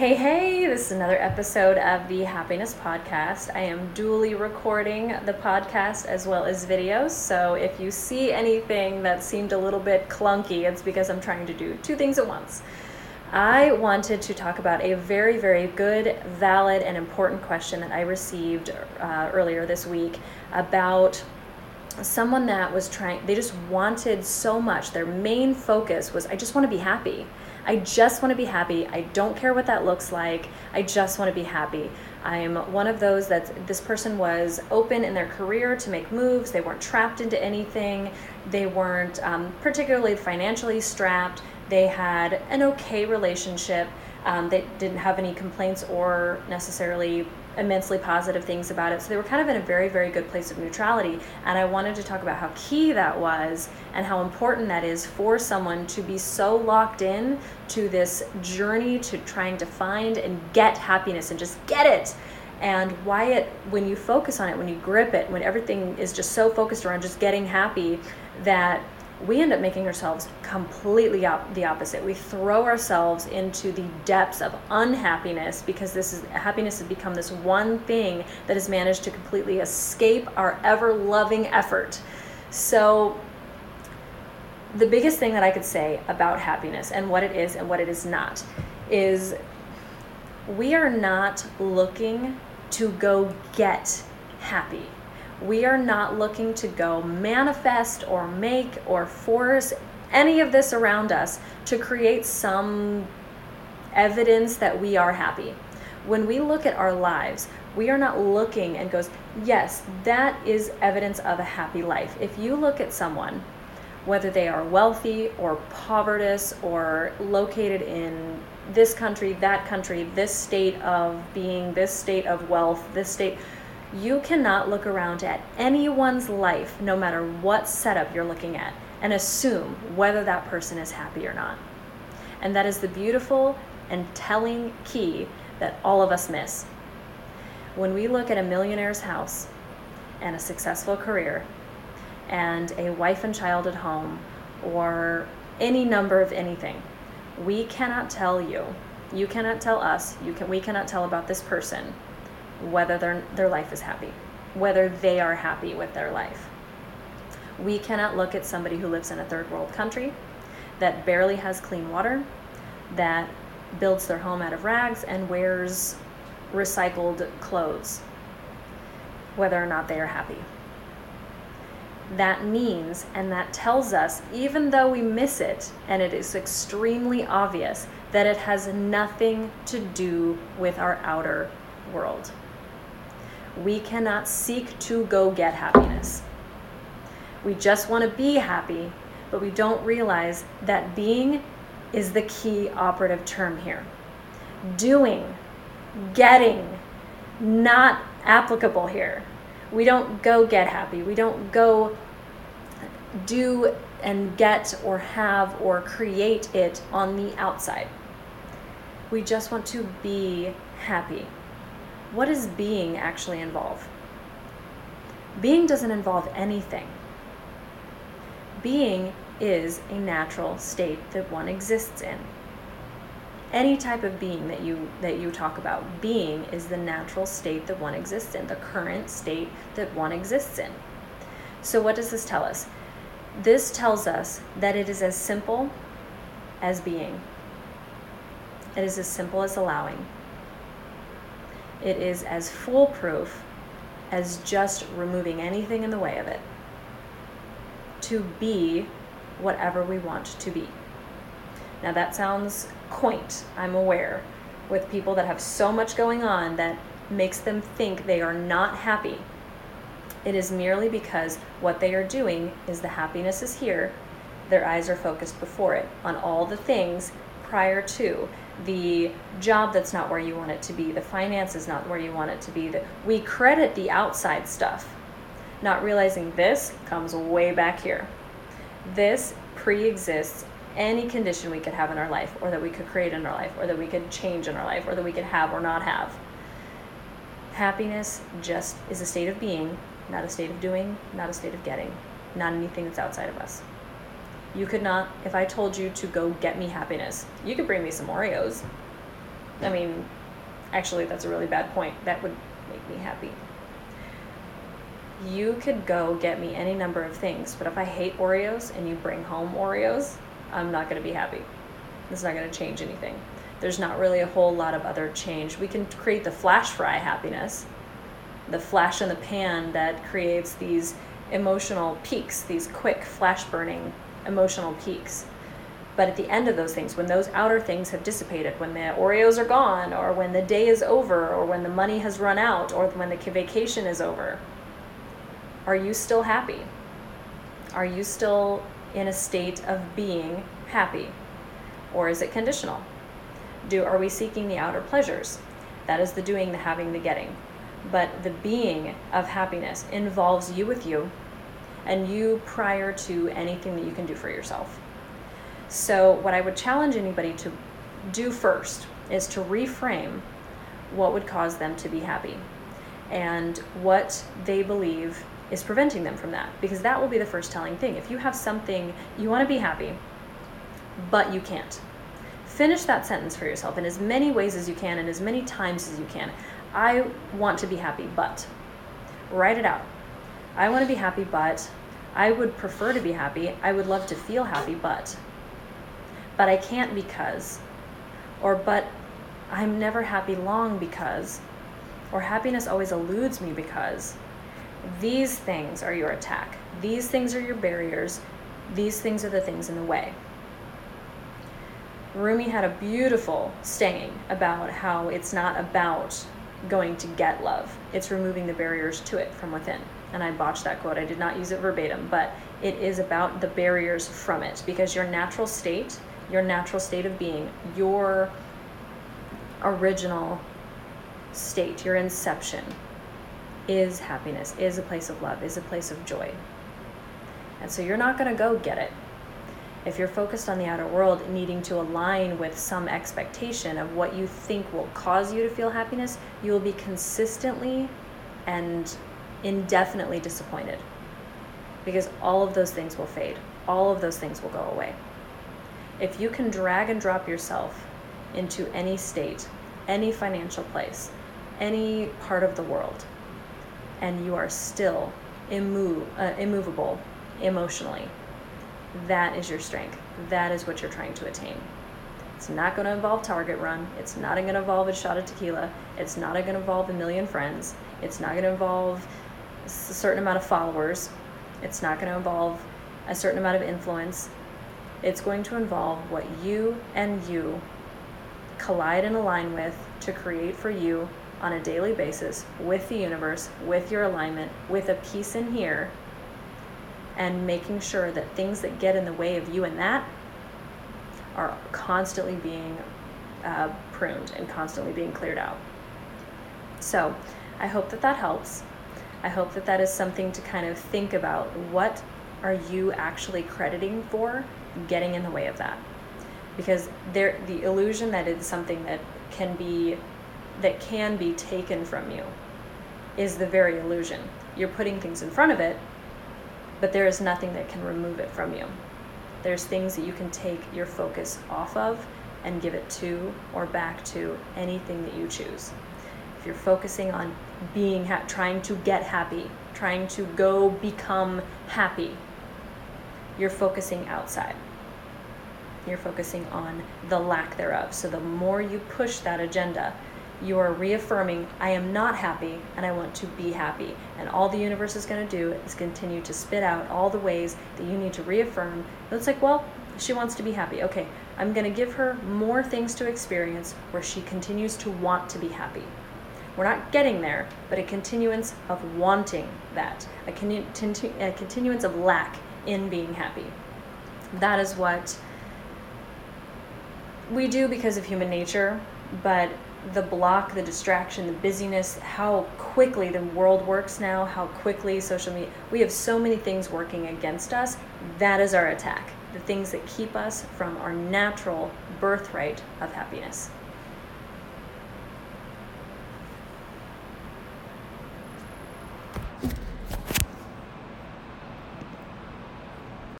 Hey, hey, this is another episode of the Happiness Podcast. I am dually recording the podcast as well as videos, so if you see anything that seemed a little bit clunky, it's because I'm trying to do two things at once. I wanted to talk about a very, very good, valid, and important question that I received uh, earlier this week about someone that was trying, they just wanted so much. Their main focus was, I just want to be happy. I just want to be happy. I don't care what that looks like. I just want to be happy. I'm one of those that this person was open in their career to make moves. They weren't trapped into anything. They weren't um, particularly financially strapped. They had an okay relationship. Um, they didn't have any complaints or necessarily immensely positive things about it. So they were kind of in a very, very good place of neutrality. And I wanted to talk about how key that was and how important that is for someone to be so locked in to this journey to trying to find and get happiness and just get it. And why it, when you focus on it, when you grip it, when everything is just so focused around just getting happy, that we end up making ourselves completely op- the opposite. We throw ourselves into the depths of unhappiness because this is happiness has become this one thing that has managed to completely escape our ever loving effort. So the biggest thing that I could say about happiness and what it is and what it is not is we are not looking to go get happy we are not looking to go manifest or make or force any of this around us to create some evidence that we are happy. When we look at our lives, we are not looking and goes, yes, that is evidence of a happy life. If you look at someone, whether they are wealthy or povertous or located in this country, that country, this state of being, this state of wealth, this state, you cannot look around at anyone's life, no matter what setup you're looking at, and assume whether that person is happy or not. And that is the beautiful and telling key that all of us miss. When we look at a millionaire's house and a successful career and a wife and child at home or any number of anything, we cannot tell you, you cannot tell us, you can, we cannot tell about this person whether their, their life is happy, whether they are happy with their life. We cannot look at somebody who lives in a third world country that barely has clean water, that builds their home out of rags and wears recycled clothes, whether or not they are happy. That means and that tells us, even though we miss it and it is extremely obvious, that it has nothing to do with our outer world we cannot seek to go get happiness. We just want to be happy, but we don't realize that being is the key operative term here. Doing, getting, not applicable here. We don't go get happy. We don't go do and get or have or create it on the outside. We just want to be happy what does being actually involve? Being doesn't involve anything. Being is a natural state that one exists in. Any type of being that you that you talk about, being is the natural state that one exists in, the current state that one exists in. So what does this tell us? This tells us that it is as simple as being. It is as simple as allowing it is as foolproof as just removing anything in the way of it to be whatever we want to be. Now, that sounds quaint, I'm aware, with people that have so much going on that makes them think they are not happy. It is merely because what they are doing is the happiness is here, their eyes are focused before it on all the things prior to the job that's not where you want it to be, the finance is not where you want it to be. We credit the outside stuff, not realizing this comes way back here. This pre-exists any condition we could have in our life, or that we could create in our life, or that we could change in our life, or that we could have or not have. Happiness just is a state of being, not a state of doing, not a state of getting, not anything that's outside of us. You could not, if I told you to go get me happiness, you could bring me some Oreos. I mean, actually, that's a really bad point. That would make me happy. You could go get me any number of things, but if I hate Oreos and you bring home Oreos, I'm not going to be happy. It's not going to change anything. There's not really a whole lot of other change. We can create the flash fry happiness, the flash in the pan that creates these emotional peaks, these quick flash burning emotional peaks. But at the end of those things, when those outer things have dissipated, when the Oreos are gone, or when the day is over, or when the money has run out, or when the vacation is over, are you still happy? Are you still in a state of being happy? Or is it conditional? Do are we seeking the outer pleasures? That is the doing, the having, the getting. But the being of happiness involves you with you and you prior to anything that you can do for yourself. So, what I would challenge anybody to do first is to reframe what would cause them to be happy and what they believe is preventing them from that because that will be the first telling thing. If you have something you want to be happy, but you can't, finish that sentence for yourself in as many ways as you can and as many times as you can. I want to be happy, but write it out. I want to be happy, but I would prefer to be happy. I would love to feel happy, but but I can't because or but I'm never happy long because or happiness always eludes me because these things are your attack. These things are your barriers. These things are the things in the way. Rumi had a beautiful saying about how it's not about going to get love, it's removing the barriers to it from within. And I botched that quote, I did not use it verbatim, but it is about the barriers from it because your natural state, your natural state of being, your original state, your inception, is happiness, is a place of love, is a place of joy. And so you're not going to go get it. If you're focused on the outer world, needing to align with some expectation of what you think will cause you to feel happiness, you will be consistently and indefinitely disappointed. Because all of those things will fade, all of those things will go away. If you can drag and drop yourself into any state, any financial place, any part of the world, and you are still immove, uh, immovable emotionally, that is your strength. That is what you're trying to attain. It's not going to involve Target Run. It's not going to involve a shot of tequila. It's not going to involve a million friends. It's not going to involve a certain amount of followers. It's not going to involve a certain amount of influence. It's going to involve what you and you collide and align with to create for you on a daily basis with the universe, with your alignment, with a piece in here, and making sure that things that get in the way of you and that are constantly being uh, pruned and constantly being cleared out. So, I hope that that helps. I hope that that is something to kind of think about. What are you actually crediting for getting in the way of that? Because there, the illusion that it's something that can be that can be taken from you is the very illusion. You're putting things in front of it, but there is nothing that can remove it from you. There's things that you can take your focus off of and give it to or back to anything that you choose. If you're focusing on being ha- trying to get happy, trying to go become happy, you're focusing outside. You're focusing on the lack thereof. So the more you push that agenda, you are reaffirming, I am not happy and I want to be happy. And all the universe is going to do is continue to spit out all the ways that you need to reaffirm. And it's like, well, she wants to be happy. Okay, I'm going to give her more things to experience where she continues to want to be happy. We're not getting there, but a continuance of wanting that, a, continu- a continuance of lack in being happy. That is what we do because of human nature, but the block, the distraction, the busyness, how quickly the world works now, how quickly social media, we have so many things working against us. That is our attack. The things that keep us from our natural birthright of happiness.